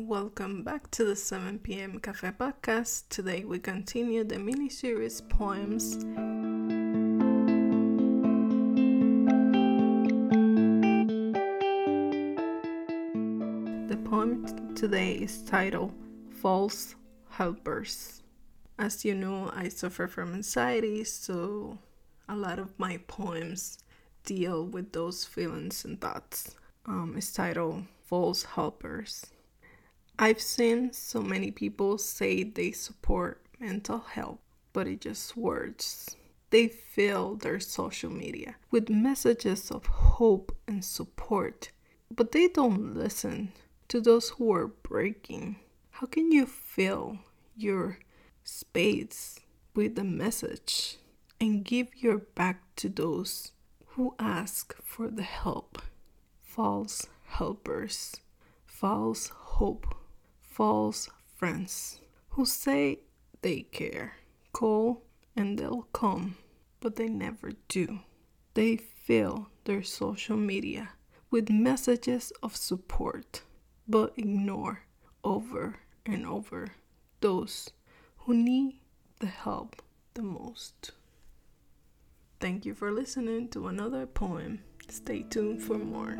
Welcome back to the 7 p.m. Cafe podcast. Today we continue the mini series poems. The poem today is titled False Helpers. As you know, I suffer from anxiety, so a lot of my poems deal with those feelings and thoughts. Um, it's titled False Helpers. I've seen so many people say they support mental health, but it's just words. They fill their social media with messages of hope and support, but they don't listen to those who are breaking. How can you fill your space with a message and give your back to those who ask for the help? False helpers, false hope false friends who say they care. Call and they'll come, but they never do. They fill their social media with messages of support, but ignore over and over those who need the help the most. Thank you for listening to another poem. Stay tuned for more.